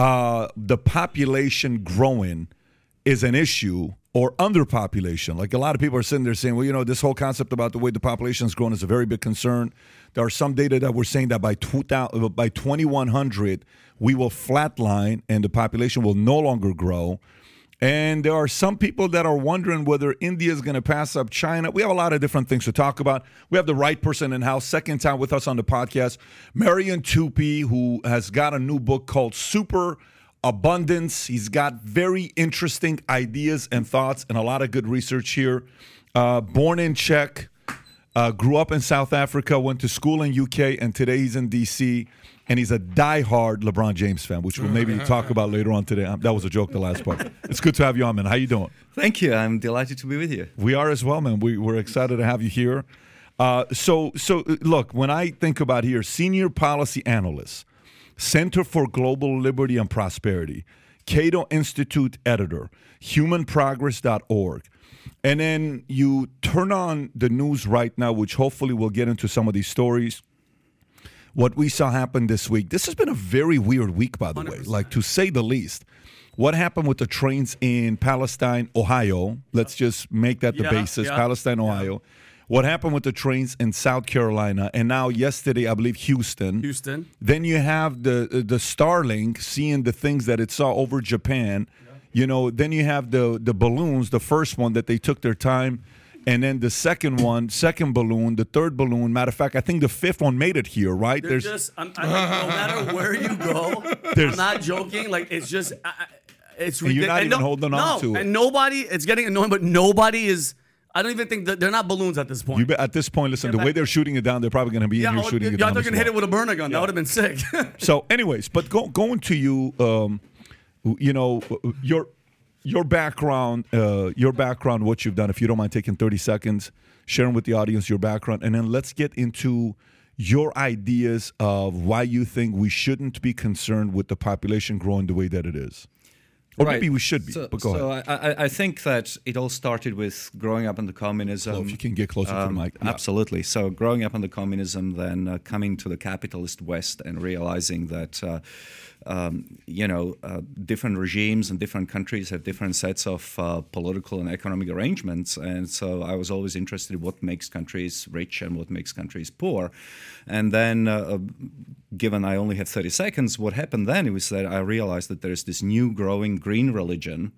uh, the population growing is an issue or underpopulation. Like a lot of people are sitting there saying, well, you know, this whole concept about the way the population is growing is a very big concern. There are some data that we're saying that by 2000, by 2100 we will flatline and the population will no longer grow. And there are some people that are wondering whether India is going to pass up China. We have a lot of different things to talk about. We have the right person in house, second time with us on the podcast, Marian Tupy, who has got a new book called Super Abundance. He's got very interesting ideas and thoughts and a lot of good research here. Uh, born in Czech, uh, grew up in South Africa, went to school in UK, and today he's in DC. And he's a die-hard LeBron James fan, which we'll maybe talk about later on today. Um, That was a joke, the last part. It's good to have you on, man. How you doing? Thank you. I'm delighted to be with you. We are as well, man. We, we're excited to have you here. Uh, so, so uh, look, when I think about here, senior policy analyst, Center for Global Liberty and Prosperity, Cato Institute editor, humanprogress.org. And then you turn on the news right now, which hopefully we'll get into some of these stories. What we saw happen this week. This has been a very weird week, by the way, like to say the least. What happened with the trains in Palestine, Ohio? Let's just make that the Yeah, basis. yeah, Palestine, Ohio. What happened with the trains in South Carolina, and now yesterday, I believe Houston. Houston. Then you have the the Starlink seeing the things that it saw over Japan. You know, then you have the the balloons. The first one that they took their time, and then the second one, second balloon, the third balloon. Matter of fact, I think the fifth one made it here. Right? They're just, I'm, I, no matter where you go, There's- I'm not joking. Like it's just, I, it's And you're not even no- holding on no, to it. and nobody. It's getting annoying, but nobody is. I don't even think that they're not balloons at this point. you, be- at this point, listen. Yeah, the way they're shooting it down, they're probably going to be yeah, in here oh, shooting yeah, it down. thought as you can hit it with a burner gun. That would have been sick. So, anyways, but go, going to you, um, you know, your your background, uh, your background, what you've done. If you don't mind taking thirty seconds, sharing with the audience your background, and then let's get into your ideas of why you think we shouldn't be concerned with the population growing the way that it is, or Right. maybe we should be. So, but go so ahead. I, I, I think that it all started with growing up under communism. Well, if you can get closer to the mic. Yeah. Absolutely. So growing up under communism, then uh, coming to the capitalist West and realizing that. Uh, um, you know, uh, different regimes and different countries have different sets of uh, political and economic arrangements, and so I was always interested in what makes countries rich and what makes countries poor. And then, uh, given I only have 30 seconds, what happened then was that I realized that there is this new growing green religion,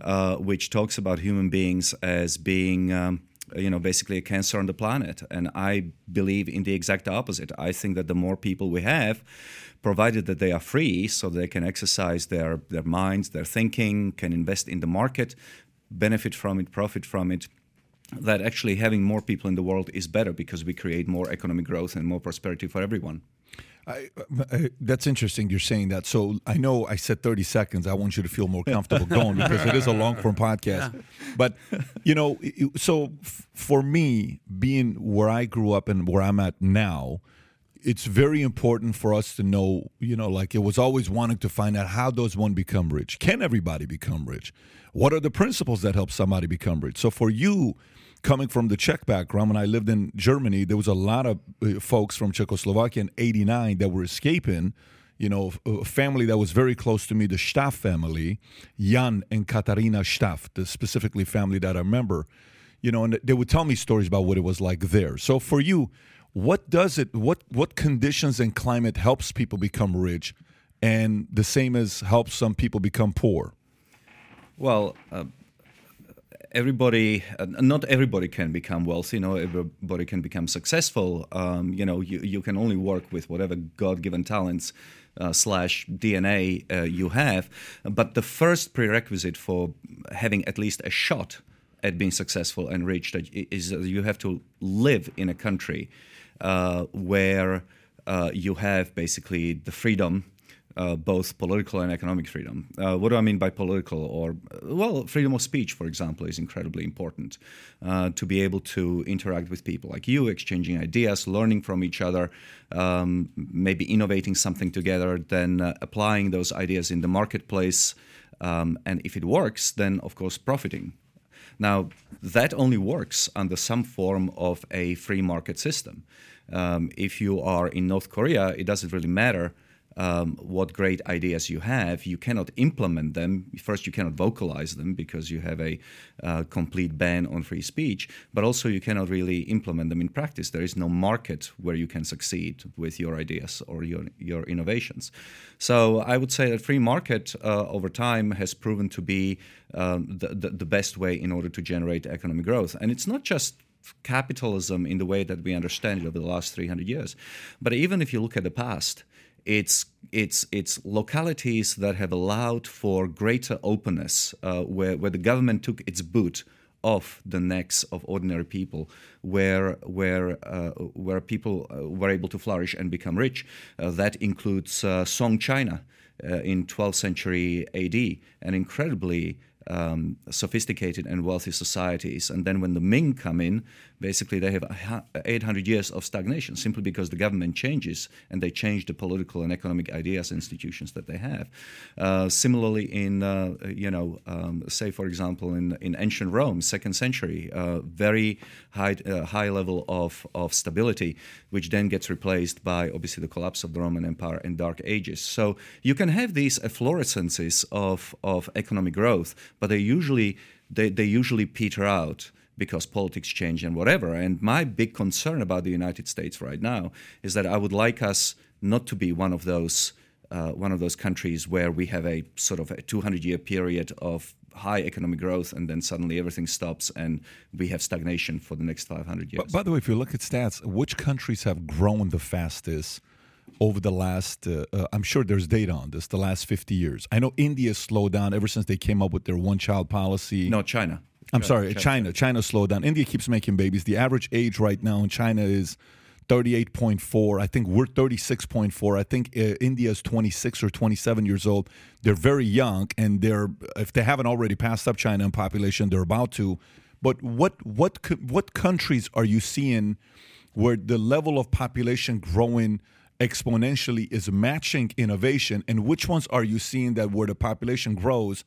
uh, which talks about human beings as being. Um, you know, basically a cancer on the planet. And I believe in the exact opposite. I think that the more people we have, provided that they are free, so they can exercise their, their minds, their thinking, can invest in the market, benefit from it, profit from it, that actually having more people in the world is better because we create more economic growth and more prosperity for everyone. I, I, that's interesting. You're saying that. So I know I said 30 seconds. I want you to feel more comfortable going because it is a long form podcast. But you know, so for me, being where I grew up and where I'm at now, it's very important for us to know. You know, like it was always wanting to find out how does one become rich? Can everybody become rich? What are the principles that help somebody become rich? So for you, coming from the Czech background, when I lived in Germany, there was a lot of uh, folks from Czechoslovakia in '89 that were escaping. You know, a family that was very close to me, the Staff family, Jan and Katarina Staff, the specifically family that I remember. You know, and they would tell me stories about what it was like there. So for you, what does it? What what conditions and climate helps people become rich, and the same as helps some people become poor? Well, uh, everybody, uh, not everybody can become wealthy. No, everybody can become successful. Um, you know, you, you can only work with whatever God-given talents uh, slash DNA uh, you have. But the first prerequisite for having at least a shot at being successful and rich is that you have to live in a country uh, where uh, you have basically the freedom uh, both political and economic freedom. Uh, what do I mean by political? Or, uh, well, freedom of speech, for example, is incredibly important uh, to be able to interact with people like you, exchanging ideas, learning from each other, um, maybe innovating something together, then uh, applying those ideas in the marketplace. Um, and if it works, then of course profiting. Now, that only works under some form of a free market system. Um, if you are in North Korea, it doesn't really matter um, what great ideas you have. You cannot implement them. First, you cannot vocalize them because you have a uh, complete ban on free speech, but also you cannot really implement them in practice. There is no market where you can succeed with your ideas or your, your innovations. So I would say that free market uh, over time has proven to be um, the, the, the best way in order to generate economic growth. And it's not just capitalism in the way that we understand it over the last 300 years. But even if you look at the past, it's it's it's localities that have allowed for greater openness, uh, where where the government took its boot off the necks of ordinary people, where where uh, where people uh, were able to flourish and become rich. Uh, that includes uh, Song China uh, in 12th century AD, an incredibly um, sophisticated and wealthy societies. And then when the Ming come in, basically they have 800 years of stagnation simply because the government changes and they change the political and economic ideas and institutions that they have. Uh, similarly, in uh, you know, um, say for example, in, in ancient Rome, second century, uh, very high uh, high level of, of stability, which then gets replaced by obviously the collapse of the Roman Empire and Dark Ages. So you can have these efflorescences of of economic growth, but they usually they, they usually peter out because politics change and whatever. And my big concern about the United States right now is that I would like us not to be one of those uh, one of those countries where we have a sort of a 200 year period of high economic growth and then suddenly everything stops and we have stagnation for the next 500 years. By the way, if you look at stats, which countries have grown the fastest? Over the last, uh, uh, I'm sure there's data on this, the last 50 years. I know India slowed down ever since they came up with their one child policy. No, China. I'm sorry, China. China. China slowed down. India keeps making babies. The average age right now in China is 38.4. I think we're 36.4. I think uh, India is 26 or 27 years old. They're very young, and they're if they haven't already passed up China in population, they're about to. But what what what countries are you seeing where the level of population growing exponentially is matching innovation, and which ones are you seeing that where the population grows?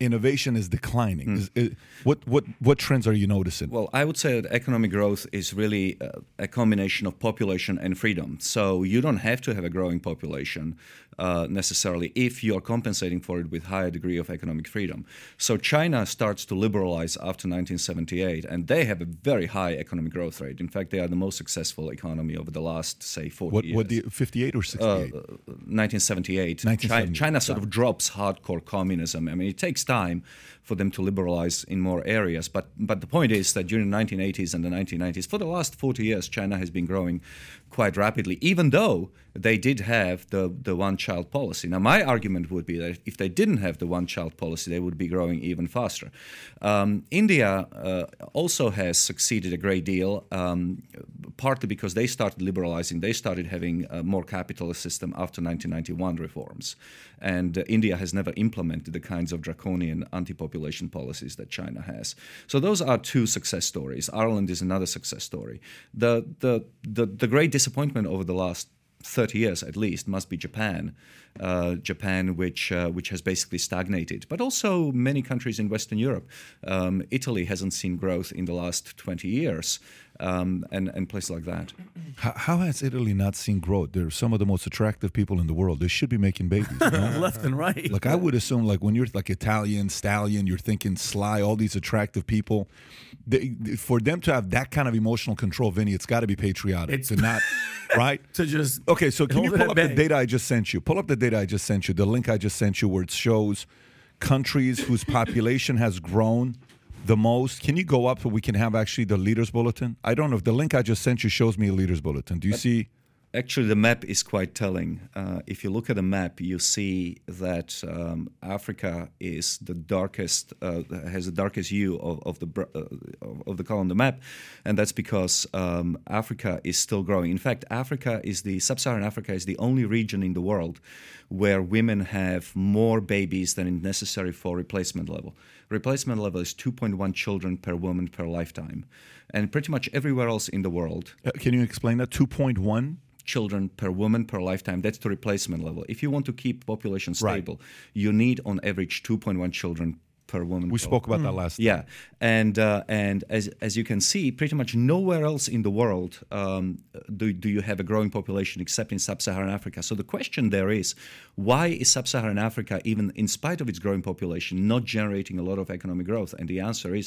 innovation is declining. Mm. Is, is, what what what trends are you noticing? Well, I would say that economic growth is really uh, a combination of population and freedom. So you don't have to have a growing population uh, necessarily if you're compensating for it with higher degree of economic freedom. So China starts to liberalize after 1978, and they have a very high economic growth rate. In fact, they are the most successful economy over the last say 40 what, years. What the 58 or 68? Uh, 1978. 1978. China sort of drops hardcore communism. I mean, it takes time for them to liberalize in more areas. But but the point is that during the 1980s and the 1990s, for the last 40 years, China has been growing quite rapidly, even though they did have the, the one child policy. Now, my argument would be that if they didn't have the one child policy, they would be growing even faster. Um, India uh, also has succeeded a great deal, um, partly because they started liberalizing, they started having a more capitalist system after 1991 reforms. And uh, India has never implemented the kinds of draconian anti population policies that China has. So, those are two success stories. Ireland is another success story. The, the, the, the great disappointment over the last 30 years at least must be Japan. Uh, Japan, which uh, which has basically stagnated, but also many countries in Western Europe. Um, Italy hasn't seen growth in the last 20 years um, and, and places like that. How, how, has Italy not seen growth? They're some of the most attractive people in the world. They should be making babies. You know? Left and right. Like I would assume, like when you're like Italian, stallion, you're thinking Sly, all these attractive people. They, for them to have that kind of emotional control, Vinny, it's got to be patriotic. It's to not, right? to just okay. So can you pull up the data I just sent you? Pull up the data I just sent you. The link I just sent you, where it shows countries whose population has grown the most. Can you go up so we can have actually the leaders bulletin? I don't know if the link I just sent you shows me a leaders bulletin. Do you see? Actually, the map is quite telling. Uh, if you look at the map, you see that um, Africa is the darkest, uh, has the darkest hue of, of the uh, of the color on the map, and that's because um, Africa is still growing. In fact, Africa is the sub-Saharan Africa is the only region in the world where women have more babies than is necessary for replacement level. Replacement level is 2.1 children per woman per lifetime, and pretty much everywhere else in the world, Uh, Can you explain that? 2.1? Children per woman per lifetime. That's the replacement level. If you want to keep population Right. stable, you need on average 2.1 children per woman. We per spoke about that last yeah, and uh, and as as you can see, pretty much nowhere else in the world um, do do you have a growing population except in sub-Saharan Africa. So the question there is, why is sub-Saharan Africa, even in spite of its growing population, not generating a lot of economic growth? And the answer is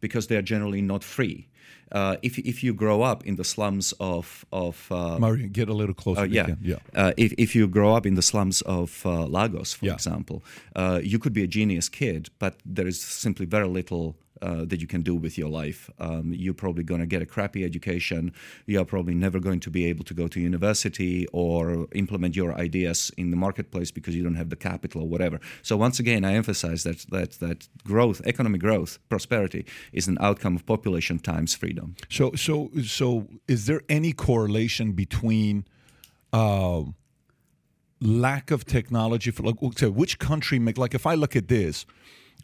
because they are generally not free. Uh, if if you grow up in the slums of of uh, Mario, get a little closer. uh, yeah. Yeah. Uh, if, if you grow up in the slums of uh, Lagos, for Yeah. example, uh, you could be a genius kid, but there is simply very little uh, that you can do with your life. Um, you're probably going to get a crappy education. You're probably never going to be able to go to university or implement your ideas in the marketplace because you don't have the capital or whatever. So once again, I emphasize that that that growth, economic growth, prosperity, is an outcome of population times freedom. So, so, so, is there any correlation between uh, lack of technology for like, okay, which country make like if I look at this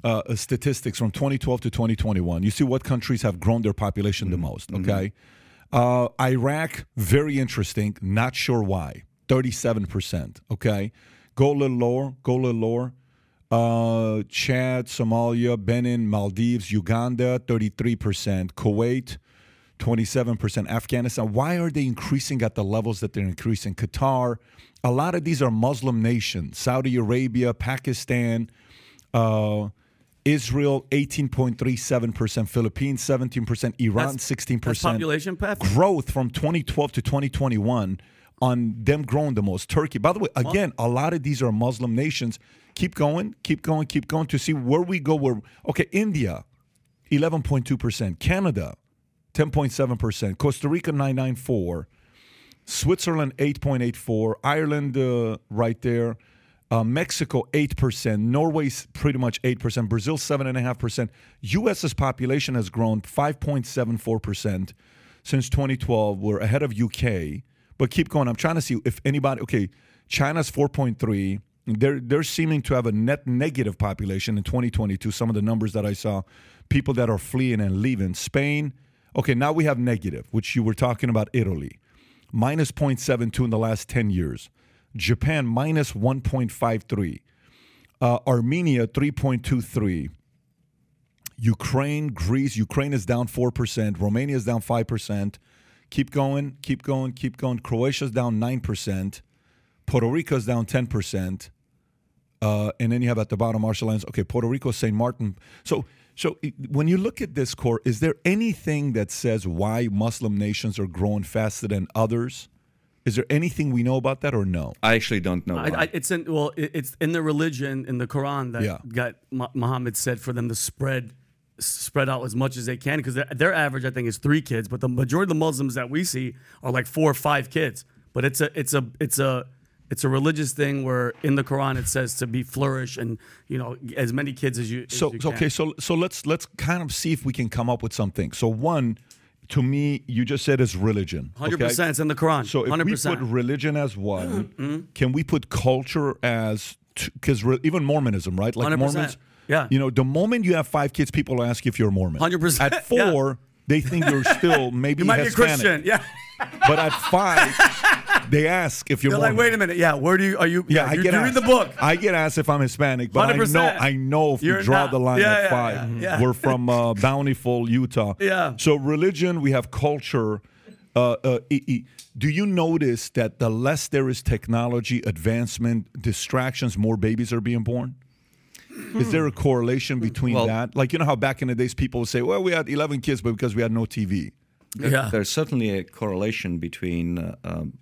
uh, statistics from 2012 to 2021, you see what countries have grown their population the most. Okay, uh, Iraq, very interesting. Not sure why. 37 percent. Okay, go a little lower. Go a little lower. Uh, Chad, Somalia, Benin, Maldives, Uganda, 33%, Kuwait, 27%, Afghanistan. Why are they increasing at the levels that they're increasing? Qatar, a lot of these are Muslim nations. Saudi Arabia, Pakistan, uh, Israel, 18.37%, Philippines, 17%, Iran, That's- 16%. That's population, Pat. Growth from 2012 to 2021 on them growing the most. Turkey, by the way, again, a lot of these are Muslim nations. Keep going, keep going, keep going to see where we go. Where okay, India, 11.2%, Canada, 10.7%, Costa Rica, 994, Switzerland, 8.84, Ireland, uh, right there. Uh, Mexico, 8%. Norway's pretty much 8%. Brazil, 7.5%. U.S.'s population has grown 5.74% since 2012. We're ahead of UK. But keep going. I'm trying to see if anybody, okay, China's 4.3. They're, they're seeming to have a net negative population in 2022. Some of the numbers that I saw, people that are fleeing and leaving. Spain, okay, now we have negative, which you were talking about Italy minus 0.72 in the last 10 years. Japan, minus 1.53. Uh, Armenia, 3.23. Ukraine, Greece, Ukraine is down 4%. Romania is down 5%. Keep going, keep going, keep going. Croatia's down 9%. Puerto Rico's down 10%. Uh, and then you have at the bottom Marshall Islands. Okay, Puerto Rico, St. Martin. So, so when you look at this core, is there anything that says why Muslim nations are growing faster than others? Is there anything we know about that or no? I actually don't know. I, I, it's in well, it, it's in the religion in the Quran that Yeah. got Muhammad said for them to spread spread out as much as they can because their, their average I think is three kids, but the majority of the Muslims that we see are like four or five kids. But it's a it's a it's a it's a religious thing where in the Quran it says to be flourish and you know as many kids as you. as So, you can. okay, so so let's let's kind of see if we can come up with something. So one, to me, you just said it's religion. hundred okay? percent. It's in the Quran. So if hundred we percent. put religion as one, Mm-hmm. can we put culture as because re- even Mormonism, right? Like 100%. Mormons, Yeah. You know, the moment you have five kids, people ask if you're a Mormon. 100%, At yeah. four, they think you're still maybe you might be a Christian. Yeah. But at five, they ask if you're They're Mormon. like, wait a minute. Yeah. Where do you are you? Yeah, I you, get you asked. read the book. I get asked if I'm Hispanic, but I know 100%. I know if You're you draw not. the line Yeah, at yeah, five. yeah, yeah. We're from uh, Bountiful, Utah. Yeah. So religion, we have culture. Uh, uh, e- e- do you notice that the less there is technology advancement, distractions, more babies are being born? Is there a correlation between Well- that? Like you know how back in the days people would say, "Well, we had 11 kids, but because we had no TV." Yeah. There's certainly a correlation between uh, um,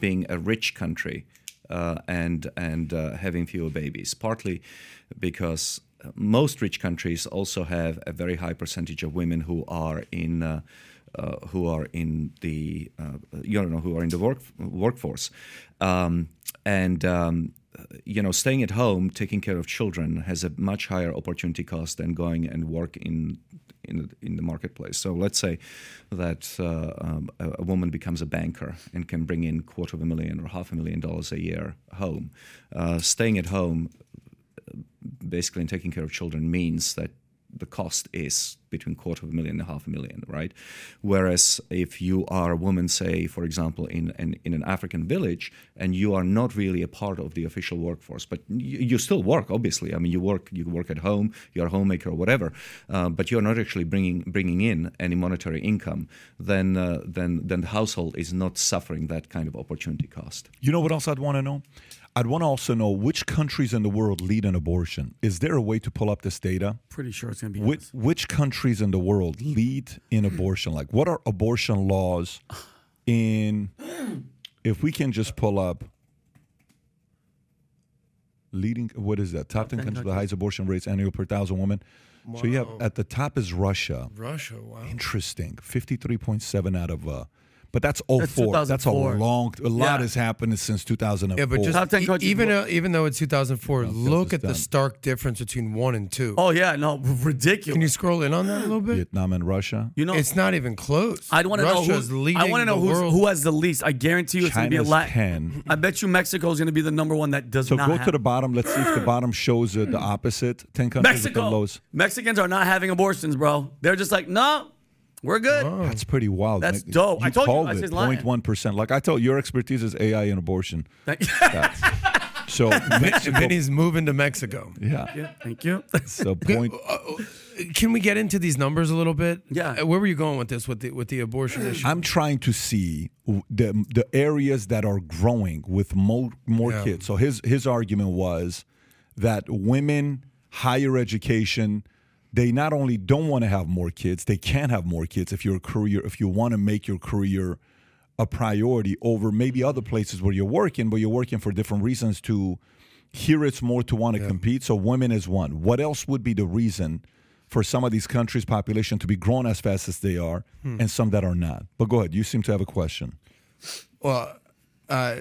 being a rich country uh, and and uh, having fewer babies. Partly because most rich countries also have a very high percentage of women who are in uh, uh, who are in the uh, you know who are in the work workforce, um, and. Um, you know, staying at home, taking care of children has a much higher opportunity cost than going and work in in the, in the marketplace. So let's say that uh, um, a, a woman becomes a banker and can bring in quarter of a million or half a million dollars a year home. Uh, staying at home, basically, and taking care of children means that the cost is between quarter of a million and half a million, right? Whereas if you are a woman, say, for example, in, in, in an African village, and you are not really a part of the official workforce, but you, you still work, obviously. I mean, you work, you work at home, you're a homemaker or whatever, uh, but you're not actually bringing bringing in any monetary income. Then, uh, then, then the household is not suffering that kind of opportunity cost. You know what else I'd want to know? I'd want to also know which countries in the world lead in abortion. Is there a way to pull up this data? Pretty sure it's gonna be. Which, which countries in the world lead in abortion? Like, what are abortion laws in? If we can just pull up leading, what is that? Top ten countries with the highest abortion rates annual per thousand women. So you have at the top is Russia. Russia, wow. Interesting, fifty-three point seven out of. Uh, but that's 04. That's That's, a 2004. long. A lot Yeah. has happened since two thousand and Yeah, but just Top 10 e- even wo- uh, even though it's 2004, look at the stark difference between one and two. Oh yeah, no, ridiculous. Can you scroll in on that a little bit? Vietnam and Russia. You know, It's not even close. I want to know who's. leading I want to know who's, who has the least. I guarantee you, it's going to be a lot. 10. I bet you Mexico is going to be the number one that does So not. So go have. to the bottom. Let's see if the bottom shows uh, the opposite. Ten countries with the Mexico. lowest. Mexicans are not having abortions, bro. They're just like, no, we're good. That's pretty wild. That's Like, dope. I told you, called I it said lying. 0.1 percent. Like I told your expertise is AI and abortion. Thank So Mexico, Vinny's moving to Mexico. yeah. you. Thank you. So point. Can we get into these numbers a little bit? Yeah. Uh, Where were you going with this with the with the abortion issue? I'm trying to see the the areas that are growing with more more Yeah. kids. So his his argument was that women higher education they not only don't want to have more kids, they can't have more kids if your career if you want to make your career a priority over maybe other places where you're working, but you're working for different reasons to here it's more to want to compete. So women is one. What else would be the reason for some of these countries' population to be growing as fast as they are and some that are not? But go ahead. You seem to have a question. Well, uh,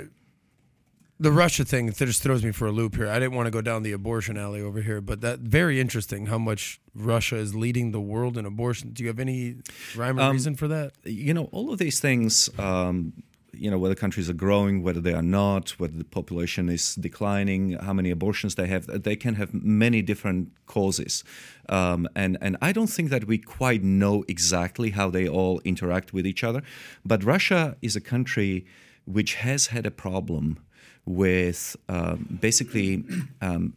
the Russia thing just throws me for a loop here. I didn't want to go down the abortion alley over here, but that very interesting how much Russia is leading the world in abortion. Do you have any rhyme or Um, reason for that? you know, all of these things, um, you know, whether countries are growing, whether they are not, whether the population is declining, how many abortions they have, they can have many different causes. Um, and, and I don't think that we quite know exactly how they all interact with each other. But Russia is a country which has had a problem with um, basically um,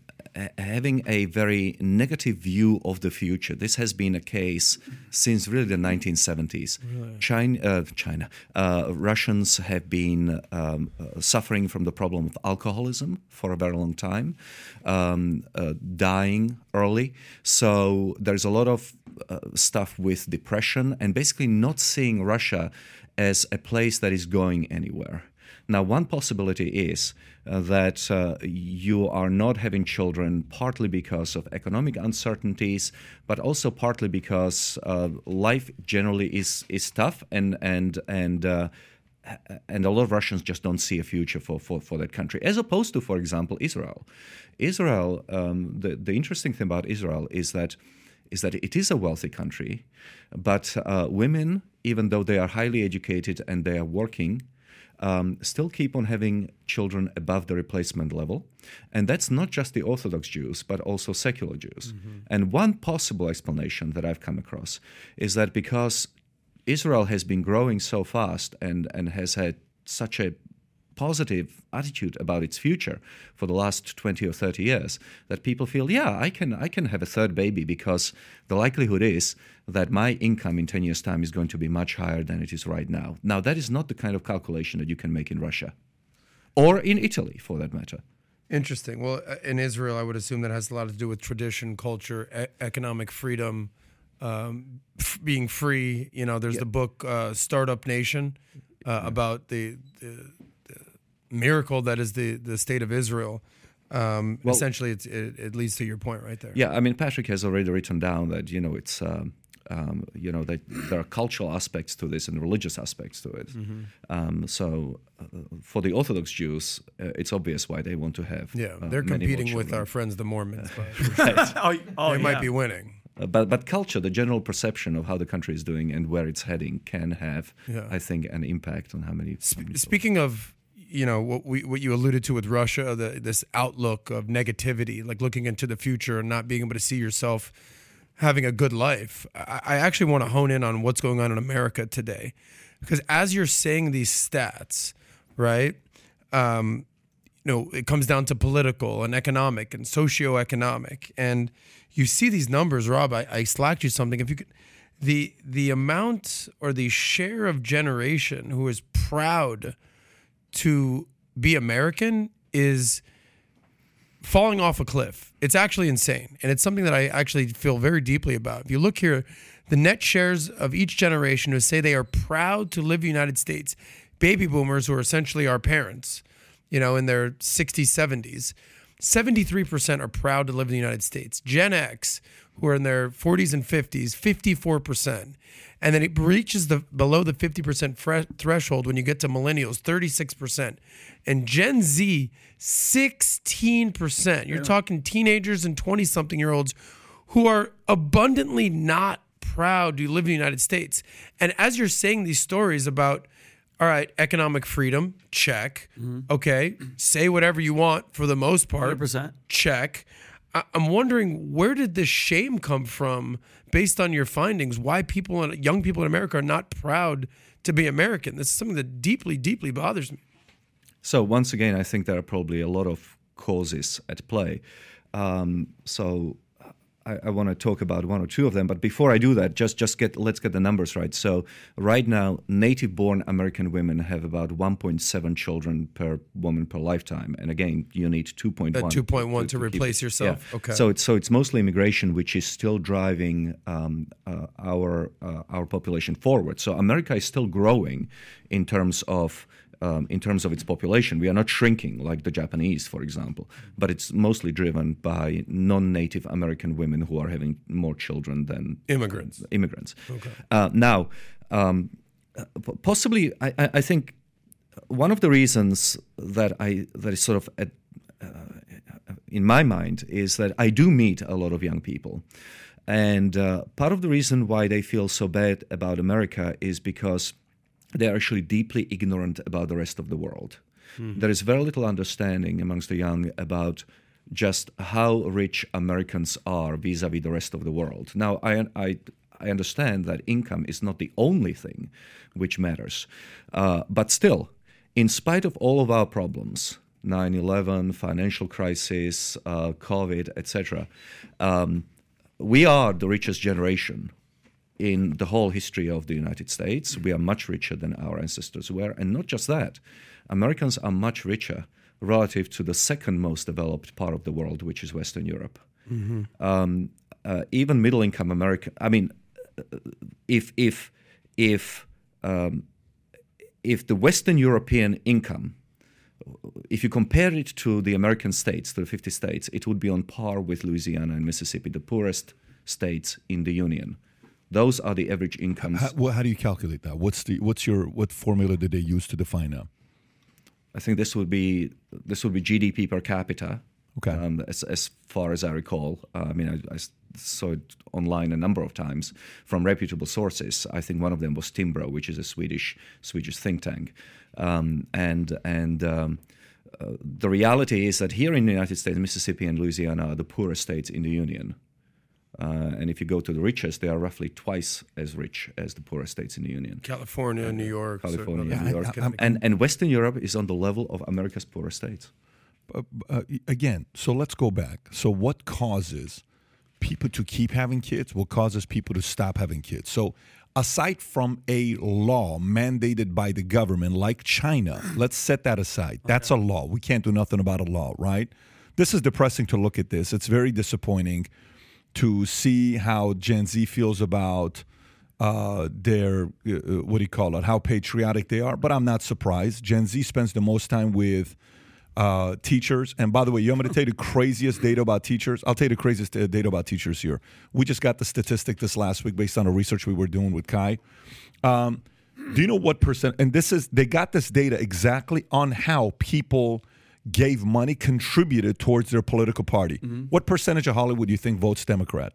having a very negative view of the future. This has been a case since really the 1970s. China, uh, China uh, Russians have been um, uh, suffering from the problem of alcoholism for a very long time, um, uh, dying early. So there's a lot of uh, stuff with depression and basically not seeing Russia as a place that is going anywhere. Now, one possibility is uh, that uh, you are not having children partly because of economic uncertainties, but also partly because uh, life generally is is tough, and and and. Uh, and a lot of Russians just don't see a future for, for, for that country, as opposed to, for example, Israel. Israel, um, the, the interesting thing about Israel is that is that it is a wealthy country, but uh, women, even though they are highly educated and they are working, um, still keep on having children above the replacement level. And that's not just the Orthodox Jews, but also secular Jews. And one possible explanation that I've come across is that because Israel has been growing so fast and, and has had such a positive attitude about its future for the last 20 or 30 years that people feel yeah I can I can have a third baby because the likelihood is that my income in 10 years time is going to be much higher than it is right now now that is not the kind of calculation that you can make in Russia or in Italy for that matter Interesting. Well, uh, in Israel, I would assume that has a lot to do with tradition, culture, e- economic freedom, um, f- being free. You know, there's the book uh, Startup Nation uh, about the, the, the miracle that is the, the state of Israel. Um, essentially, it's, it, it leads to your point right there. Yeah, I mean, Patrick has already written down that you know it's um, Um, you know, that there are cultural aspects to this and religious aspects to it. Mm-hmm. Um, so, uh, for the Orthodox Jews, uh, it's obvious why they want to have. Yeah, uh, they're many more competing with our friends, the Mormons. But Oh, oh they might be winning. Uh, but but culture, the general perception of how the country is doing and where it's heading, can have, Yeah. I think, an impact on how many. how Sp- many speaking of, you know, what we what you alluded to with Russia, the, this outlook of negativity, like looking into the future and not being able to see yourself having a good life. I, I actually want to hone in on what's going on in America today, because as you're saying these stats, right? Um, you know, it comes down to political and economic and socioeconomic. And you see these numbers, Rob. I, I slacked you something. If you could, the the amount or the share of generation who is proud to be American is falling off a cliff. It's actually insane. And it's something that I actually feel very deeply about. If you look here, the net shares of each generation who say they are proud to live in the United States, baby boomers who are essentially our parents, you know, in their 60s, 70s, 73% are proud to live in the United States. Gen X, who are in their 40s and 50s, 54%. And then it reaches the below the 50% fre- threshold when you get to millennials, 36%. And Gen Z, 16%. You're talking teenagers and 20 something year olds who are abundantly not proud to live in the United States. And as you're saying these stories about, all right, economic freedom, check. Mm-hmm. Okay, say whatever you want for the most part, 100%. check. I- I'm wondering where did this shame come from, based on your findings? Why people, in, young people in America, are not proud to be American? This is something that deeply, deeply bothers me. So once again, I think there are probably a lot of causes at play. Um, so I, I want to talk about one or two of them, but before I do that, just just get let's get the numbers right. So right now, native-born American women have about 1.7 children per woman per lifetime, and again, you need 2.1. At 2.1 to keep replace yourself. Yeah. Okay. So it's so it's mostly immigration which is still driving um, uh, our uh, our population forward. So America is still growing in terms of um, in terms of its population. We are not shrinking like the Japanese, for example, but it's mostly driven by non-native American women who are having more children than Immigrants. immigrants. Uh, now, um, uh, possibly, I, I I think one of the reasons that I that is sort of at, uh, in my mind is that I do meet a lot of young people, and uh, part of the reason why they feel so bad about America is because they are actually deeply ignorant about the rest of the world. There is very little understanding amongst the young about just how rich Americans are vis-a-vis the rest of the world. Now, I, I, I understand that income is not the only thing which matters, uh, but still, in spite of all of our problems, 9/11, financial crisis, uh, COVID, etc., um, we are the richest generation in the whole history of the United States. We are much richer than our ancestors were. And not just that, Americans are much richer relative to the second most developed part of the world, which is Western Europe. Um, uh, even middle income America, I mean, uh, if, if, if, um, if the Western European income if you compare it to the American states, to the 50 states, it would be on par with Louisiana and Mississippi, the poorest states in the union. Those are the average incomes. How, well, how do you calculate that? What's the what's your what formula did they use to define that? I think this would be this would be GDP per capita. Okay. Um, as, as far as I recall, uh, I mean, I saw it online a number of times from reputable sources. I think one of them was Timbro, which is a Swedish Swedish think tank, um, and and. Um, uh, the reality is that here in the United States, Mississippi and Louisiana are the poorest states in the Union. Uh, and if you go to the richest, they are roughly twice as rich as the poorest states in the Union. California, New York, California, certain New other- York, Connecticut. and, and Western Europe is on the level of America's poorest states. uh, again, so let's go back. So, what causes people to keep having kids? What causes people to stop having kids? So, aside from a law mandated by the government, like China, let's set that aside. That's a law. We can't do nothing about a law, right? This is depressing to look at this. It's very disappointing to see how Gen Z feels about uh, their uh, uh, what do you call it? How patriotic they are. But I'm not surprised. Gen Z spends the most time with uh, teachers. And by the way, you want me to tell you the craziest data about teachers? I'll tell you the craziest uh, data about teachers here. We just got the statistic this last week based on a research we were doing with Kai. Um, do you know what percent? And this is they got this data exactly on how people gave money, contributed towards their political party. What percentage of Hollywood do you think votes Democrat?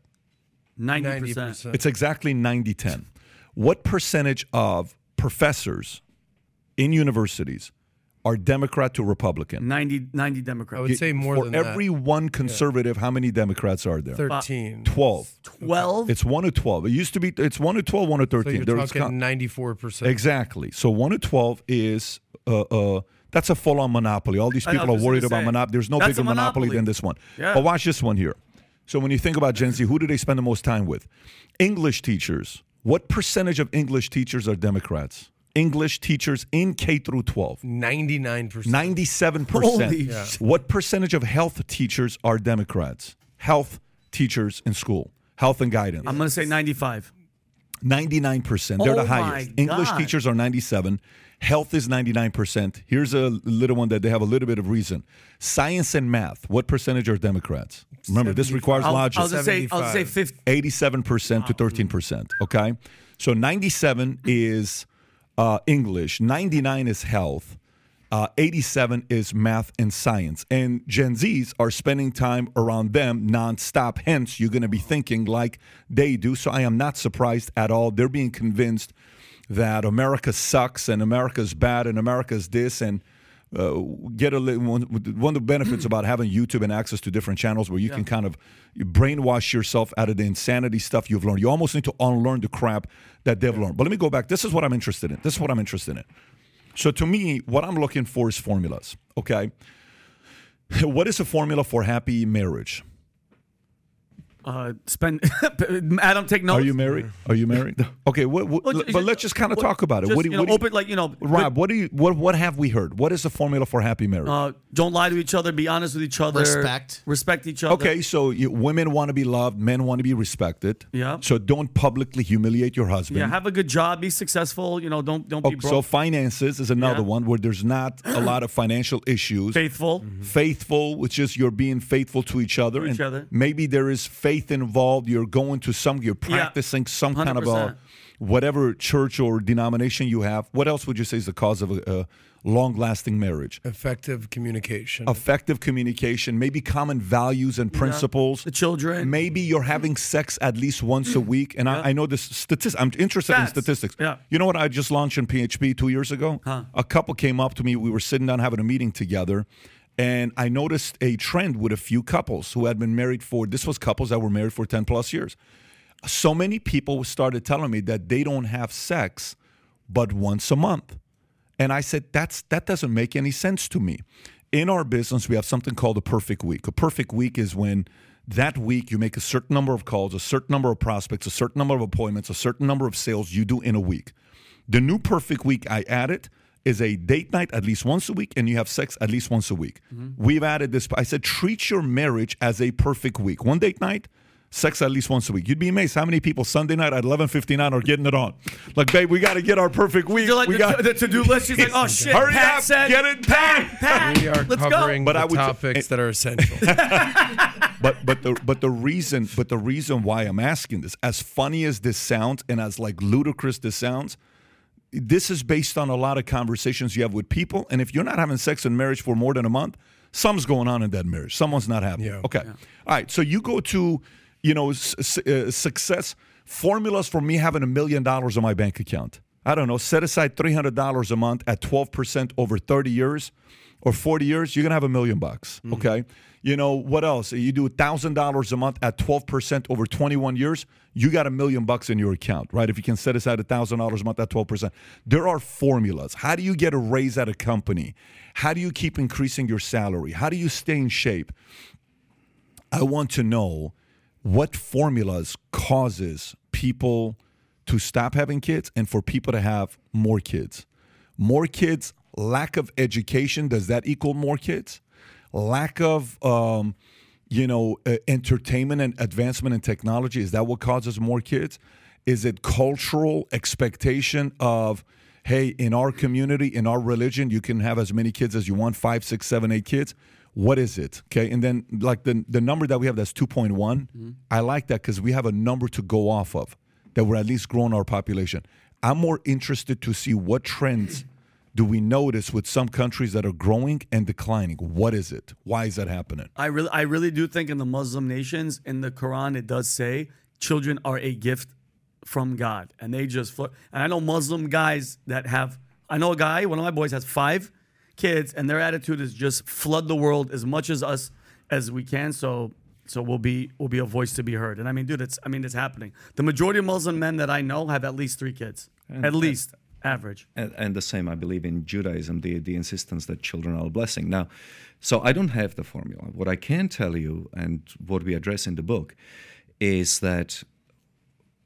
Ninety Ninety percent. percent. It's exactly 90 10. What percentage of professors in universities are Democrat to Republican? 90, 90 Democrats. I would say more For than every one conservative, how many Democrats are there? Thirteen. 12. Twelve. It's 1 to 12. It used to be, it's 1 to 12, 1 to 13. So you're There talking con- ninety-four percent. Exactly. So 1 to 12 is, uh, uh, that's a full on monopoly. All these I know, people are worried about monopoly. There's no that's bigger monopoly. monopoly. than this one. Yeah. But watch this one here. So when you think about Gen Z, who do they spend the most time with? English teachers. What percentage of English teachers are Democrats? English teachers in K through 12. Ninety-nine percent. 97%. Holy Yeah. What percentage of health teachers are Democrats? Health teachers in school, health and guidance. I'm gonna say ninety-five. 99%. They're Oh the highest. English God. teachers are 97. Health is 99%. Here's a little one that they have a little bit of reason. Science and math. What percentage are Democrats? Remember, this requires I'll, logic. I'll just say. I'll say fifty. 87% to 13%. Okay. So 97 is uh, English, 99 is health, uh, 87 is math and science. And Gen Zs are spending time around them nonstop. Hence, you're going to be thinking like they do. So I am not surprised at all. They're being convinced that America sucks and America's bad and America's this and uh, get a li- one, one of the benefits about having YouTube and access to different channels where you can kind of brainwash yourself out of the insanity stuff you've learned. You almost need to unlearn the crap that they've learned. But let me go back. This is what I'm interested in. This is what I'm interested in. So to me, what I'm looking for is formulas. Okay. What is a formula for happy marriage? Uh, spend. Adam, take notes. Are you married? Are you married? Okay, what, what, Well, ju- but let's just kind of what- talk about it. just, what do you what know, do you- open like you know, Rob, what do you what what have we heard? What is the formula for happy marriage? Uh, don't lie to each other. Be honest with each other. Respect. Respect each other. Okay, so you, women want to be loved, men want to be respected. Yeah. So don't publicly humiliate your husband. Yeah. Have a good job. Be successful. You know. Don't don't be Oh, so finances is another Yeah. one where there's not a lot of financial issues. faithful. Faithful, which is you're being faithful to each other, To each and other. maybe there is faith involved. You're going to some, you're Yeah. practicing some kind of a whatever church or denomination you have. What else would you say is the cause of a, a long-lasting marriage? Effective communication. Effective communication, maybe common values and principles. The children. Maybe you're having sex at least once a week, and I, I know this statistic, I'm interested Stats. in statistics. Yeah. You know what? I just launched in PHP two years ago. Huh. A couple came up to me. We were sitting down having a meeting together, and I noticed a trend with a few couples who had been married for. This was couples that were married for ten plus years. So many people started telling me that they don't have sex, but once a month. And I said, that's that doesn't make any sense to me. In our business, we have something called a perfect week. A perfect week is when that week you make a certain number of calls, a certain number of prospects, a certain number of appointments, a certain number of sales you do in a week. The new perfect week I added is a date night at least once a week and you have sex at least once a week. Mm-hmm. We've added this. I said, treat your marriage as a perfect week. One date night, sex at least once a week. You'd be amazed how many people Sunday night at 11:59 are getting it on. Like, babe, we got to get our perfect week. You're like we the, got the to-do list. She's like, oh shit. Hurry Pat up, said, get it done. Pat, we are let's covering go. But I would- topics that are essential. but but the but the reason but the reason why I'm asking this, as funny as this sounds and as like ludicrous this sounds, this is based on a lot of conversations you have with people. And if you're not having sex in marriage for more than a month, something's going on in that marriage. Someone's not happy. Yeah. Okay. All right. So you go to, you know, s- s- uh, success formulas for me having a million dollars in my bank account. I don't know. Set aside three hundred dollars a month at twelve percent over thirty years or 40 years, you're gonna have a million bucks. Okay. You know, what else? You do thousand dollars a month at 12% over 21 years, you got a million bucks in your account, right? If you can set aside thousand dollars a month at 12%. There are formulas. How do you get a raise at a company? How do you keep increasing your salary? How do you stay in shape? I want to know what formulas causes people to stop having kids and for people to have more kids. More kids, lack of education, does that equal more kids? Lack of, um, you know, uh, entertainment and advancement in technology, is that what causes more kids? Is it cultural expectation of, hey, in our community, in our religion, you can have as many kids as you want five, six, seven, eight kids. What is it? Okay. And then, like the, the number that we have that's 2.1, Mm-hmm. I like that because we have a number to go off of that we're at least growing our population. I'm more interested to see what trends do we notice with some countries that are growing and declining. What is it? Why is that happening? I really, I really do think in the Muslim nations, in the Quran, it does say children are a gift from God, and they just. Fl- and I know Muslim guys that have. I know a guy. One of my boys has five kids, and their attitude is just flood the world as much as us as we can. So, so we'll be we'll be a voice to be heard. And I mean, dude, it's I mean, it's happening. The majority of Muslim men that I know have at least three kids, at least average. And, and the same, I believe, in Judaism, the, the insistence that children are a blessing. Now, so I don't have the formula. What I can tell you, and what we address in the book, is that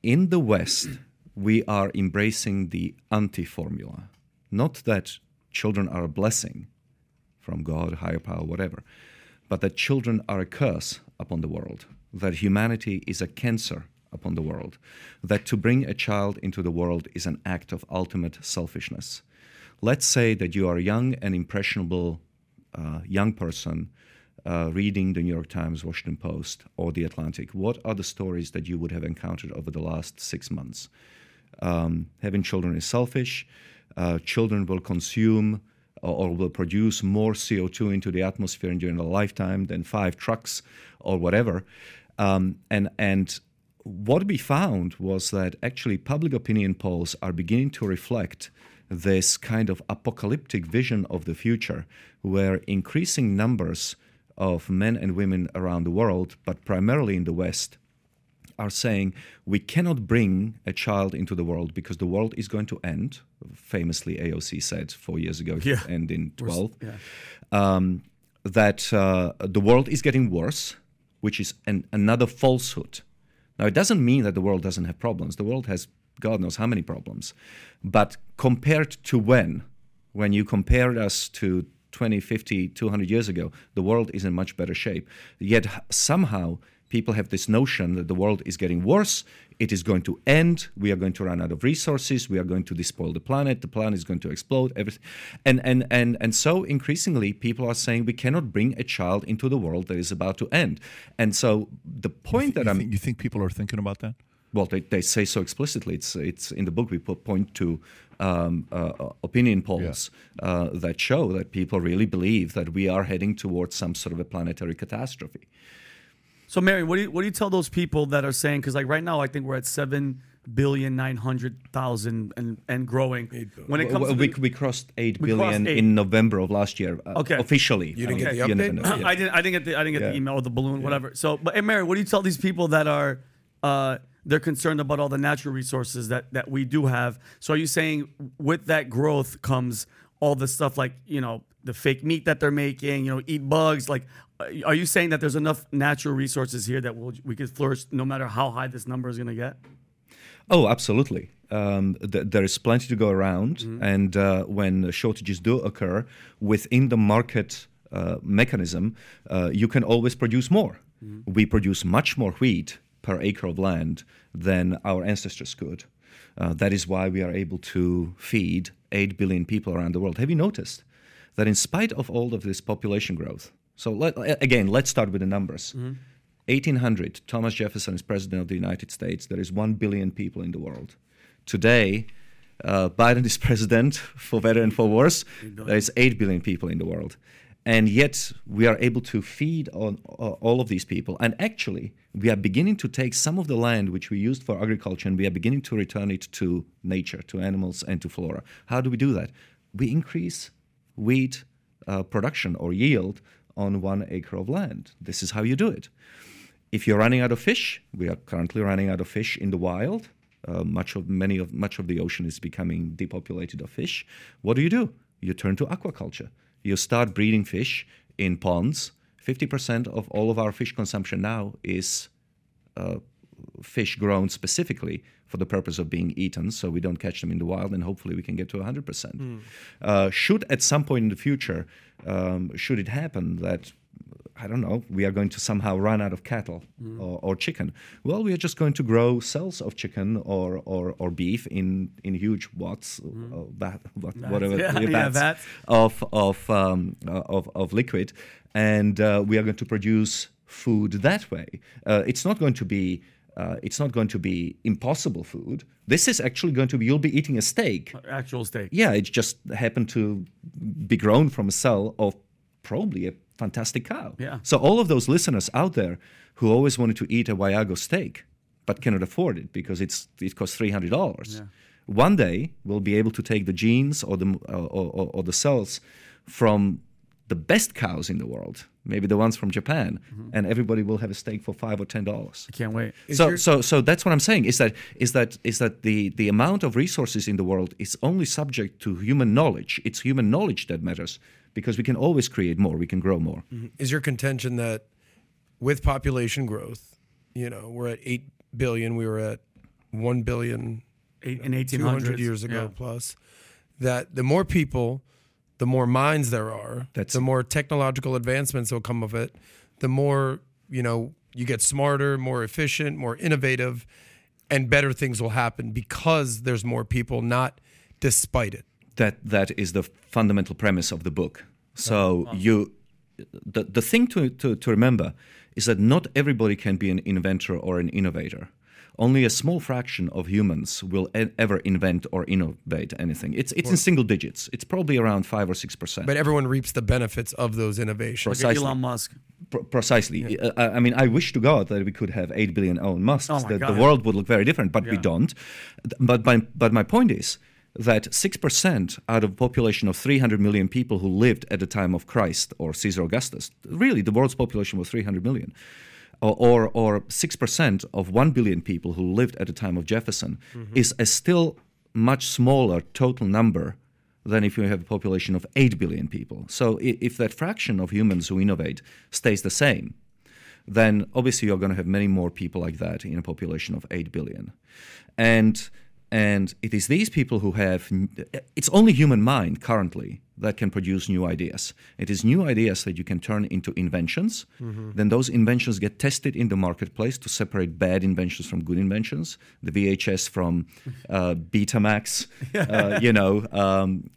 in the West, we are embracing the anti formula. Not that children are a blessing from God, higher power, whatever, but that children are a curse upon the world, that humanity is a cancer upon the world, that to bring a child into the world is an act of ultimate selfishness. Let's say that you are a young and impressionable uh, young person uh, reading the New York Times, Washington Post, or the Atlantic. What are the stories that you would have encountered over the last six months? Um, having children is selfish. Uh, children will consume or, will produce more CO2 into the atmosphere during a lifetime than five trucks or whatever. Um, and and what we found was that actually public opinion polls are beginning to reflect this kind of apocalyptic vision of the future, where increasing numbers of men and women around the world, but primarily in the West, are saying we cannot bring a child into the world because the world is going to end. Famously, AOC said four years ago, Yeah. end in 12. Yeah. Um, that uh, the world is getting worse, which is an, another falsehood. Now, it doesn't mean that the world doesn't have problems. The world has God knows how many problems. But compared to when, when you compared us to 20, 50, 200 years ago, the world is in much better shape. Yet somehow people have this notion that the world is getting worse, it is going to end, we are going to run out of resources, we are going to despoil the planet, the planet is going to explode, everything. And, and, and, and so increasingly people are saying we cannot bring a child into the world that is about to end. And so the point that you, I'm think, you think people are thinking about that? well, they, they say so explicitly. It's it's in the book. We put, point to um, uh, opinion polls uh, that show that people really believe that we are heading towards some sort of a planetary catastrophe. So, Mary, what do you what do you tell those people that are saying? Because like right now, I think we're at seven billion nine hundred thousand and and growing. When it comes we, to we, the, we crossed eight We billion crossed eight. in November of last year. uh, Okay. officially. You didn't get the you update? know, yeah. I didn't I didn't get the I didn't get the email or the balloon, whatever. So, but hey, Mary, what do you tell these people that are uh, they're concerned about all the natural resources that that we do have? So, are you saying with that growth comes all the stuff like you know the fake meat that they're making, you know, eat bugs? Like, are you saying that there's enough natural resources here that we'll, we could flourish no matter how high this number is going to get? Oh, absolutely. Um, th- there is plenty to go around, and uh, when shortages do occur within the market uh, mechanism, uh, you can always produce more. We produce much more wheat per acre of land than our ancestors could. Uh, that is why we are able to feed 8 billion people around the world. Have you noticed that in spite of all of this population growth, so let, again, let's start with the numbers. 1800, Thomas Jefferson is president of the United States. There is 1 billion people in the world. Today, uh, Biden is president, for better and for worse. There is 8 billion people in the world. And yet, we are able to feed on uh, all of these people. And actually, we are beginning to take some of the land which we used for agriculture and we are beginning to return it to nature, to animals, and to flora. How do we do that? We increase wheat uh, production or yield on one acre of land. This is how you do it. If you're running out of fish, we are currently running out of fish in the wild. Uh, much of many of much of the ocean is becoming depopulated of fish. What do you do? You turn to aquaculture. You start breeding fish in ponds. Fifty percent of all of our fish consumption now is uh, fish grown specifically for the purpose of being eaten, so we don't catch them in the wild, and hopefully we can get to 100%. Uh, should at some point in the future, um, should it happen that I don't know, we are going to somehow run out of cattle Mm. or, or chicken. Well, we are just going to grow cells of chicken or, or, or beef in, in huge watts, uh, what, whatever, Mm. Yeah, yeah, vats vats. of, of, um, uh, of, of liquid. And uh, we are going to produce food that way. Uh, it's not going to be. Uh, it's not going to be impossible food. This is actually going to be. You'll be eating a steak. Actual steak. Yeah, it just happened to be grown from a cell of probably a fantastic cow. Yeah. So all of those listeners out there who always wanted to eat a Wagyu steak but cannot afford it because it's it costs three hundred dollars. One day we'll be able to take the genes or the or, or, or the cells from the best cows in the world, maybe the ones from Japan, mm-hmm. and everybody will have a steak for five or ten dollars. I can't wait. So, so, so that's what I'm saying is that is that is that the the amount of resources in the world is only subject to human knowledge. It's human knowledge that matters because we can always create more. We can grow more. Mm-hmm. Is your contention that with population growth, you know, we're at 8 billion, we were at 1 billion Eight, in 200 1800 years ago plus, that the more people, the more minds there are, That's- the more technological advancements will come of it, the more, you know, you get smarter, more efficient, more innovative, and better things will happen because there's more people, not despite it. That that is the fundamental premise of the book. So you, the the thing to, to to remember is that not everybody can be an inventor or an innovator. Only a small fraction of humans will e- ever invent or innovate anything. It's it's in single digits. It's probably around five or six percent. But everyone reaps the benefits of those innovations. Precisely. Elon Musk. Pr- precisely. Uh, I I mean, I wish to God that we could have eight billion Elon Musks. Oh my that the God. world would look very different, but we don't. But my but my point is that six percent out of a population of three hundred million people who lived at the time of Christ or Caesar Augustus, really, the world's population was three hundred million. Or, or, or 6% of 1 billion people who lived at the time of Jefferson mm-hmm. is a still much smaller total number than if you have a population of 8 billion people. So if that fraction of humans who innovate stays the same, then obviously you're going to have many more people like that in a population of 8 billion. And and it is these people who have it's only human mind currently that can produce new ideas. It is new ideas that you can turn into inventions. Then those inventions get tested in the marketplace to separate bad inventions from good inventions. The VHS from uh, Betamax, uh, you know, um,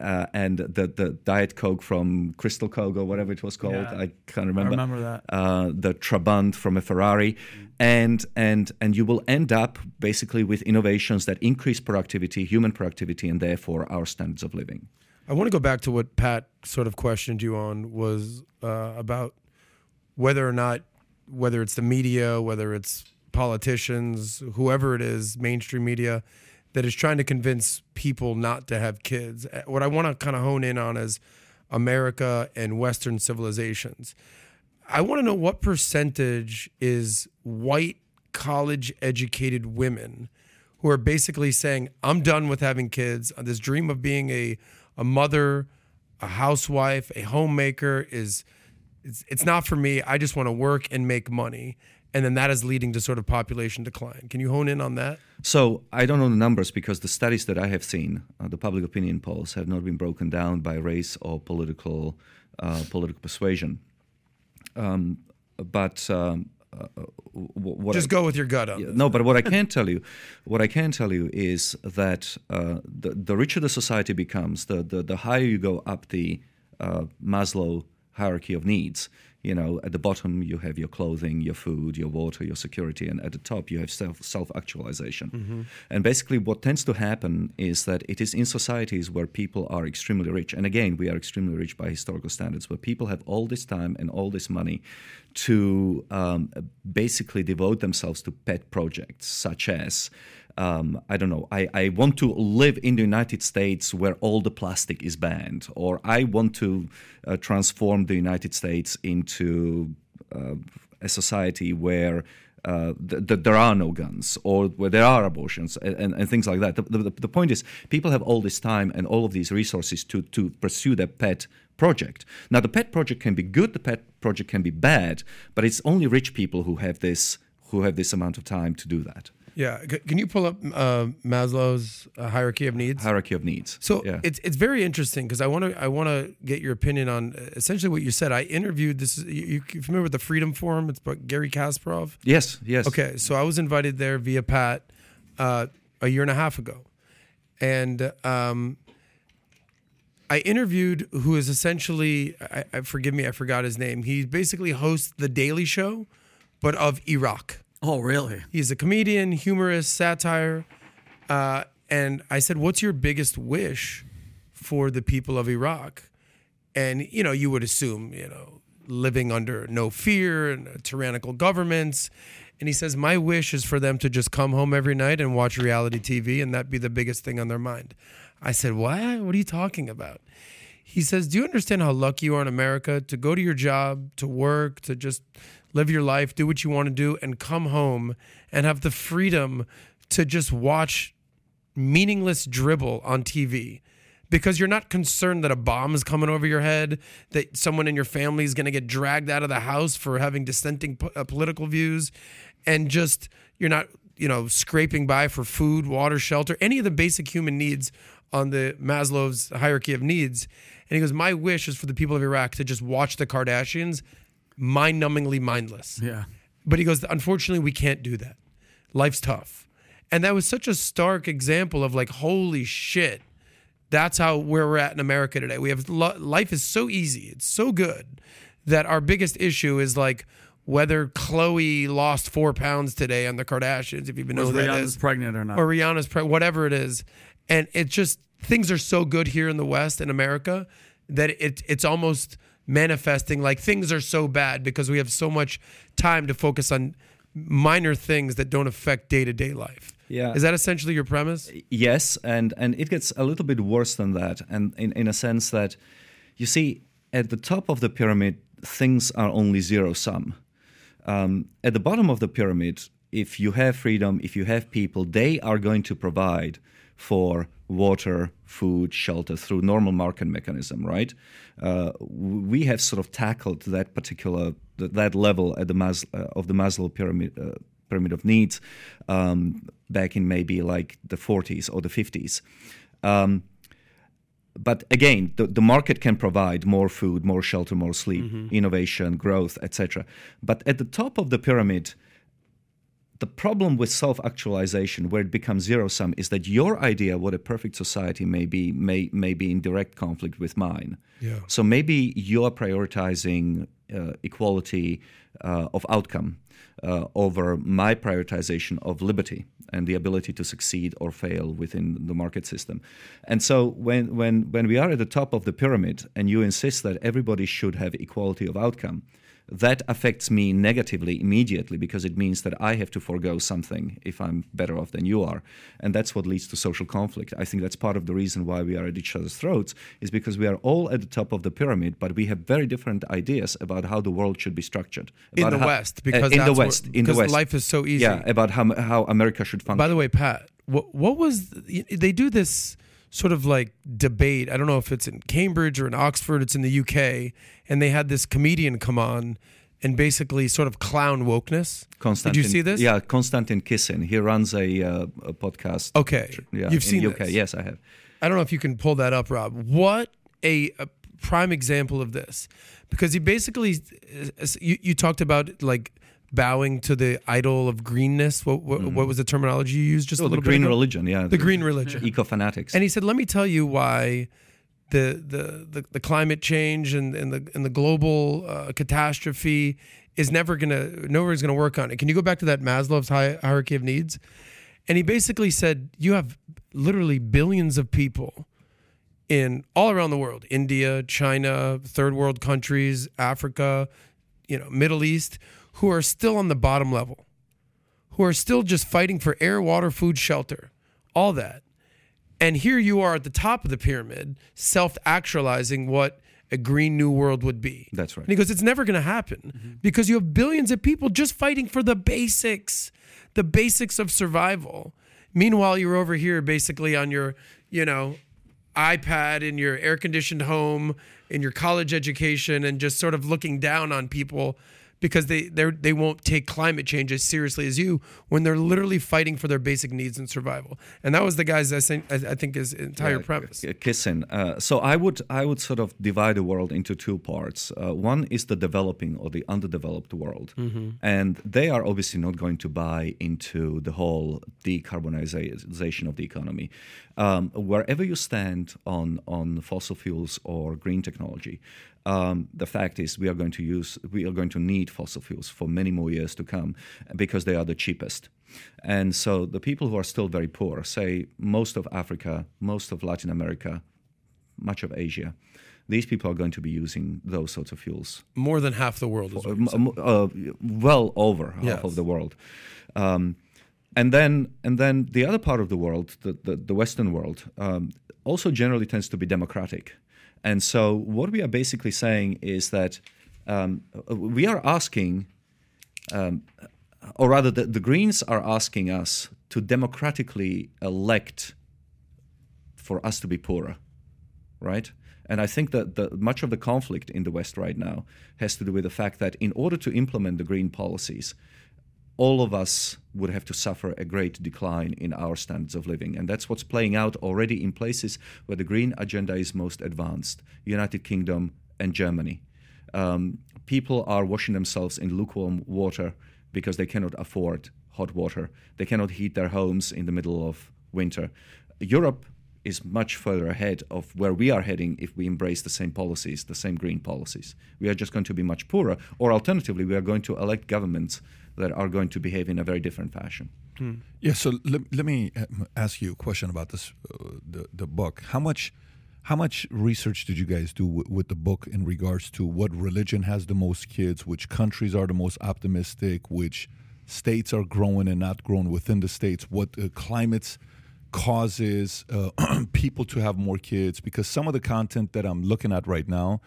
uh, and the, the Diet Coke from Crystal Coke or whatever it was called. Yeah. I can't remember. remember that. Uh, the Trabant from a Ferrari, and and and you will end up basically with innovations that increase productivity, human productivity, and therefore our standards of living. I want to go back to what Pat sort of questioned you on was uh, about whether or not, whether it's the media, whether it's politicians, whoever it is, mainstream media, that is trying to convince people not to have kids. Uh, What I want to kind of hone in on is America and Western civilizations. I want to know what percentage is white college educated women who are basically saying, I'm done with having kids. This dream of being a, a mother, a housewife, a homemaker is it's, it's not for me. I just want to work and make money. And then that is leading to sort of population decline. Can you hone in on that? So I don't know the numbers because the studies that I have seen, uh, the public opinion polls, have not been broken down by race or political uh, political persuasion. Um, but um, uh, what Just I- go with your gut Yeah. No, but what I can tell you, what I can tell you is that uh, the, the richer the society becomes, the, the, the higher you go up the uh, Maslow hierarchy of needs. You know, at the bottom you have your clothing, your food, your water, your security, and at the top you have self self actualization. And basically, what tends to happen is that it is in societies where people are extremely rich, and again, we are extremely rich by historical standards, where people have all this time and all this money to um, basically devote themselves to pet projects such as um, I don't know, I, I want to live in the United States where all the plastic is banned, or I want to uh, transform the United States into uh, a society where uh, th- th- there are no guns or where there are abortions and, and, and things like that. The, the, the point is, people have all this time and all of these resources to, to pursue their pet project. Now, the pet project can be good, the pet project can be bad, but it's only rich people who have this who have this amount of time to do that. Yeah. C- Can you pull up uh, Maslow's uh, hierarchy of needs? Hierarchy of needs. So yeah. it's it's very interesting because I want to I want to get your opinion on uh, essentially what you said. I interviewed this. You, you familiar with the Freedom Forum? It's by Garry Kasparov. yes, yes. Okay, so I was invited there via Pat uh, a year and a half ago, and um, I interviewed who is essentially I, I forgive me I forgot his name. He basically hosts the Daily Show, but of Iraq. Oh, really? He's a comedian, humorist, satire. Uh, and I said, What's your biggest wish for the people of Iraq? And, you know, you would assume, you know, living under no fear and tyrannical governments. And he says, My wish is for them to just come home every night and watch reality TV, and that be the biggest thing on their mind. I said, What? What are you talking about? He says, Do you understand how lucky you are in America to go to your job, to work, to just live your life, do what you want to do, and come home and have the freedom to just watch meaningless dribble on TV? Because you're not concerned that a bomb is coming over your head, that someone in your family is going to get dragged out of the house for having dissenting uh, political views, and just you're not, you know, scraping by for food, water, shelter, any of the basic human needs on the Maslow's hierarchy of needs. And he goes, My wish is for the people of Iraq to just watch the Kardashians mind numbingly mindless. Yeah. But he goes, Unfortunately, we can't do that. Life's tough. And that was such a stark example of like, holy shit. That's how where we're at in America today. We have life is so easy. It's so good that our biggest issue is like whether Khloé lost four pounds today on the Kardashians, if you even know who Rihanna's is pregnant or not? or Rihanna's pregnant, whatever it is, and it just things are so good here in the West in America that it it's almost manifesting like things are so bad because we have so much time to focus on minor things that don't affect day to day life. Yeah. is that essentially your premise? Yes, and and it gets a little bit worse than that, and in in a sense that, you see, at the top of the pyramid, things are only zero sum. Um, at the bottom of the pyramid, if you have freedom, if you have people, they are going to provide for water, food, shelter through normal market mechanism, right? Uh, we have sort of tackled that particular that, level at the Mas- uh, of the Maslow pyramid. Uh, pyramid of needs um, back in maybe like the 40s or the 50s. Um, but again, the, the market can provide more food, more shelter, more sleep, innovation, growth, etc. But at the top of the pyramid, the problem with self-actualization, where it becomes zero sum, is that your idea what a perfect society may be may may be in direct conflict with mine. Yeah. So maybe you're prioritizing uh, equality uh, of outcome uh, over my prioritization of liberty and the ability to succeed or fail within the market system. And so when when when we are at the top of the pyramid and you insist that everybody should have equality of outcome, that affects me negatively immediately because it means that I have to forego something if I'm better off than you are. And that's what leads to social conflict. I think that's part of the reason why we are at each other's throats, is because we are all at the top of the pyramid, but we have very different ideas about how the world should be structured. In the how- West, uh, because in the West, in the West, life is so easy. Yeah, about how how America should function. By the way, Pat, what what was the, they do this sort of like debate? I don't know if it's in Cambridge or in Oxford. It's in the UK, and they had this comedian come on and basically sort of clown wokeness. Konstantin, Did you see this? Yeah, Konstantin Kissin. He runs a, uh, a podcast. Okay, Yeah, you've in seen UK. this. Yes, I have. I don't know if you can pull that up, Rob. What a, a prime example of this, because he basically you, you talked about like bowing to the idol of greenness. What what, what was the terminology you used? Just a Oh, the little bit green ago? religion. Yeah, The green religion. eco fanatics. And he said, "Let me tell you why the the the, the climate change and, and the and the global uh, catastrophe is never gonna nobody's gonna work on it." Can you go back to that Maslow's hierarchy of needs? And he basically said, "You have literally billions of people." In all around the world, India, China, third world countries, Africa, you know, Middle East, who are still on the bottom level, who are still just fighting for air, water, food, shelter, all that. And here you are at the top of the pyramid, self actualizing what a green new world would be. That's right. And he goes, It's never going to happen mm-hmm. because you have billions of people just fighting for the basics, the basics of survival. Meanwhile, you're over here basically on your, you know, iPad in your air conditioned home, in your college education, and just sort of looking down on people because they they they won't take climate change as seriously as you when they're literally fighting for their basic needs and survival. And that was the guy's I think, I think his entire Yeah, premise. K- Kissin. Uh, so I would I would sort of divide the world into two parts. Uh, one is the developing or the underdeveloped world, and they are obviously not going to buy into the whole decarbonization of the economy. Um, wherever you stand on on fossil fuels or green technology, um, the fact is we are going to use we are going to need fossil fuels for many more years to come because they are the cheapest. And so the people who are still very poor, say most of Africa, most of Latin America, much of Asia, these people are going to be using those sorts of fuels. More than half the world. Um, um, uh, well over half Yes. of the world. Um, and then, and then the other part of the world, the, the, the Western world, um, also generally tends to be democratic. And so, what we are basically saying is that um, we are asking um, or rather, the, the Greens are asking us to democratically elect for us to be poorer, right? And I think that the, much of the conflict in the West right now has to do with the fact that in order to implement the green policies, all of us would have to suffer a great decline in our standards of living. And that's what's playing out already in places where the green agenda is most advanced United Kingdom and Germany. Um, people are washing themselves in lukewarm water because they cannot afford hot water. They cannot heat their homes in the middle of winter. Europe is much further ahead of where we are heading if we embrace the same policies, the same green policies. We are just going to be much poorer, or alternatively, we are going to elect governments that are going to behave in a very different fashion. Yeah, so let, let me uh, ask you a question about this uh, the the book. How much how much research did you guys do w- with the book in regards to what religion has the most kids, which countries are the most optimistic, which states are growing and not growing within the states, what uh, climates causes uh, people to have more kids? Because some of the content that I'm looking at right now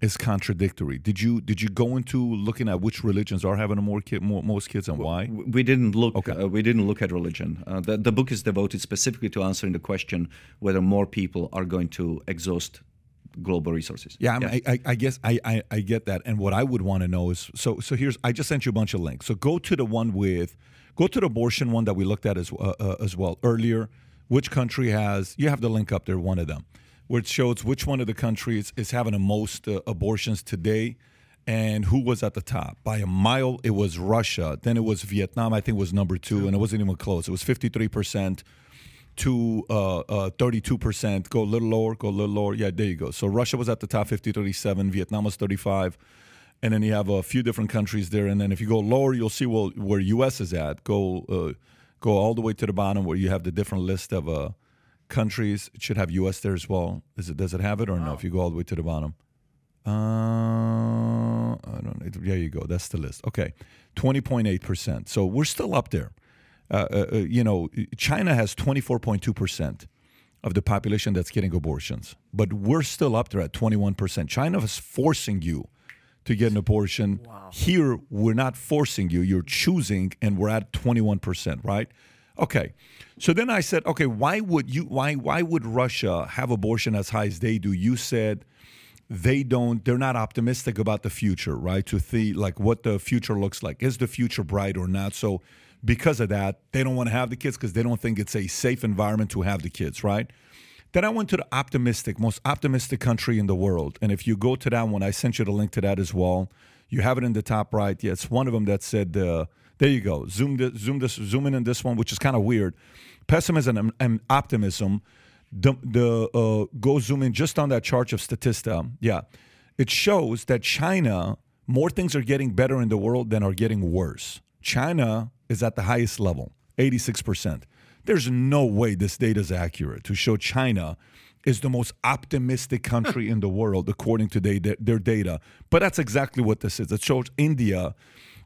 is contradictory. Did you did you go into looking at which religions are having more kid more, most kids and why? We didn't look. Okay. Uh, we didn't look at religion. Uh, the, the book is devoted specifically to answering the question whether more people are going to exhaust global resources. Yeah, I'm, I, I, I guess I, I, I get that. And what I would want to know is so so here's I just sent you a bunch of links. So go to the one with go to the abortion one that we looked at as uh, uh, as well earlier. Which country has you have the link up there? One of them, where it shows which one of the countries is having the most uh, abortions today. And who was at the top? By a mile, it was Russia. Then it was Vietnam, I think was number two, and it wasn't even close. It was 53% to uh, uh, 32%. Go a little lower, go a little lower. Yeah, there you go. So Russia was at the top, 50, 37. Vietnam was 35. And then you have a few different countries there. And then if you go lower, you'll see well, where U.S. is at. Go uh, go all the way to the bottom where you have the different list of uh, countries. It should have U.S. there as well. Is it, does it have it or no? If you go all the way to the bottom. Uh, I don't know. There you go. That's the list. Okay, twenty point eight percent. So we're still up there. Uh, uh, uh, you know, China has twenty four point two percent of the population that's getting abortions, but we're still up there at twenty one percent. China is forcing you to get an abortion. Here, we're not forcing you. You're choosing, and we're at twenty one percent. Right? Okay. So then I said, okay, why would you? Why why would Russia have abortion as high as they do? You said they don't they're not optimistic about the future right to see like what the future looks like is the future bright or not so because of that they don't want to have the kids because they don't think it's a safe environment to have the kids right then i went to the optimistic most optimistic country in the world and if you go to that one i sent you the link to that as well you have it in the top right yeah it's one of them that said uh, there you go zoom zoom this zoom in on this one which is kind of weird pessimism and, and optimism the, the uh, go zoom in just on that chart of Statista. Yeah, it shows that China more things are getting better in the world than are getting worse. China is at the highest level, 86%. There's no way this data is accurate to show China is the most optimistic country in the world according to they, their data. But that's exactly what this is. It shows India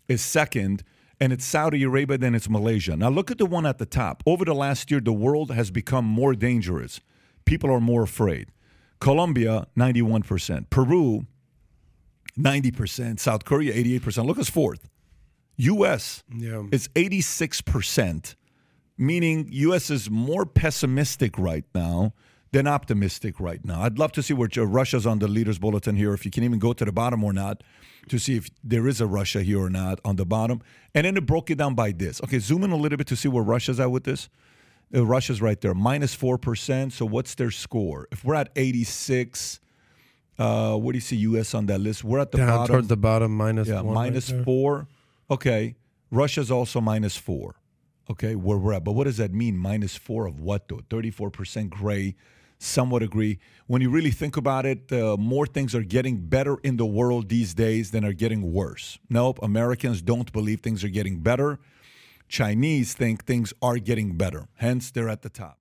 is second and it's Saudi Arabia, then it's Malaysia. Now look at the one at the top. Over the last year, the world has become more dangerous. People are more afraid. Colombia, 91%. Peru, 90%. South Korea, 88%. Look us fourth. US Yeah. is 86%, meaning US is more pessimistic right now than optimistic right now. I'd love to see where Russia's on the leaders bulletin here, if you can even go to the bottom or not, to see if there is a Russia here or not on the bottom. And then it broke it down by this. Okay, zoom in a little bit to see where Russia's at with this. Uh, Russia's right there, minus 4%. So what's their score? If we're at 86, uh, where do you see U.S. on that list? We're at the Down bottom. toward the bottom, minus yeah, minus right four. Okay, Russia's also minus four. Okay, where we're at. But what does that mean? Minus four of what, though? 34% gray. Some would agree. When you really think about it, uh, more things are getting better in the world these days than are getting worse. Nope, Americans don't believe things are getting better. Chinese think things are getting better. Hence, they're at the top.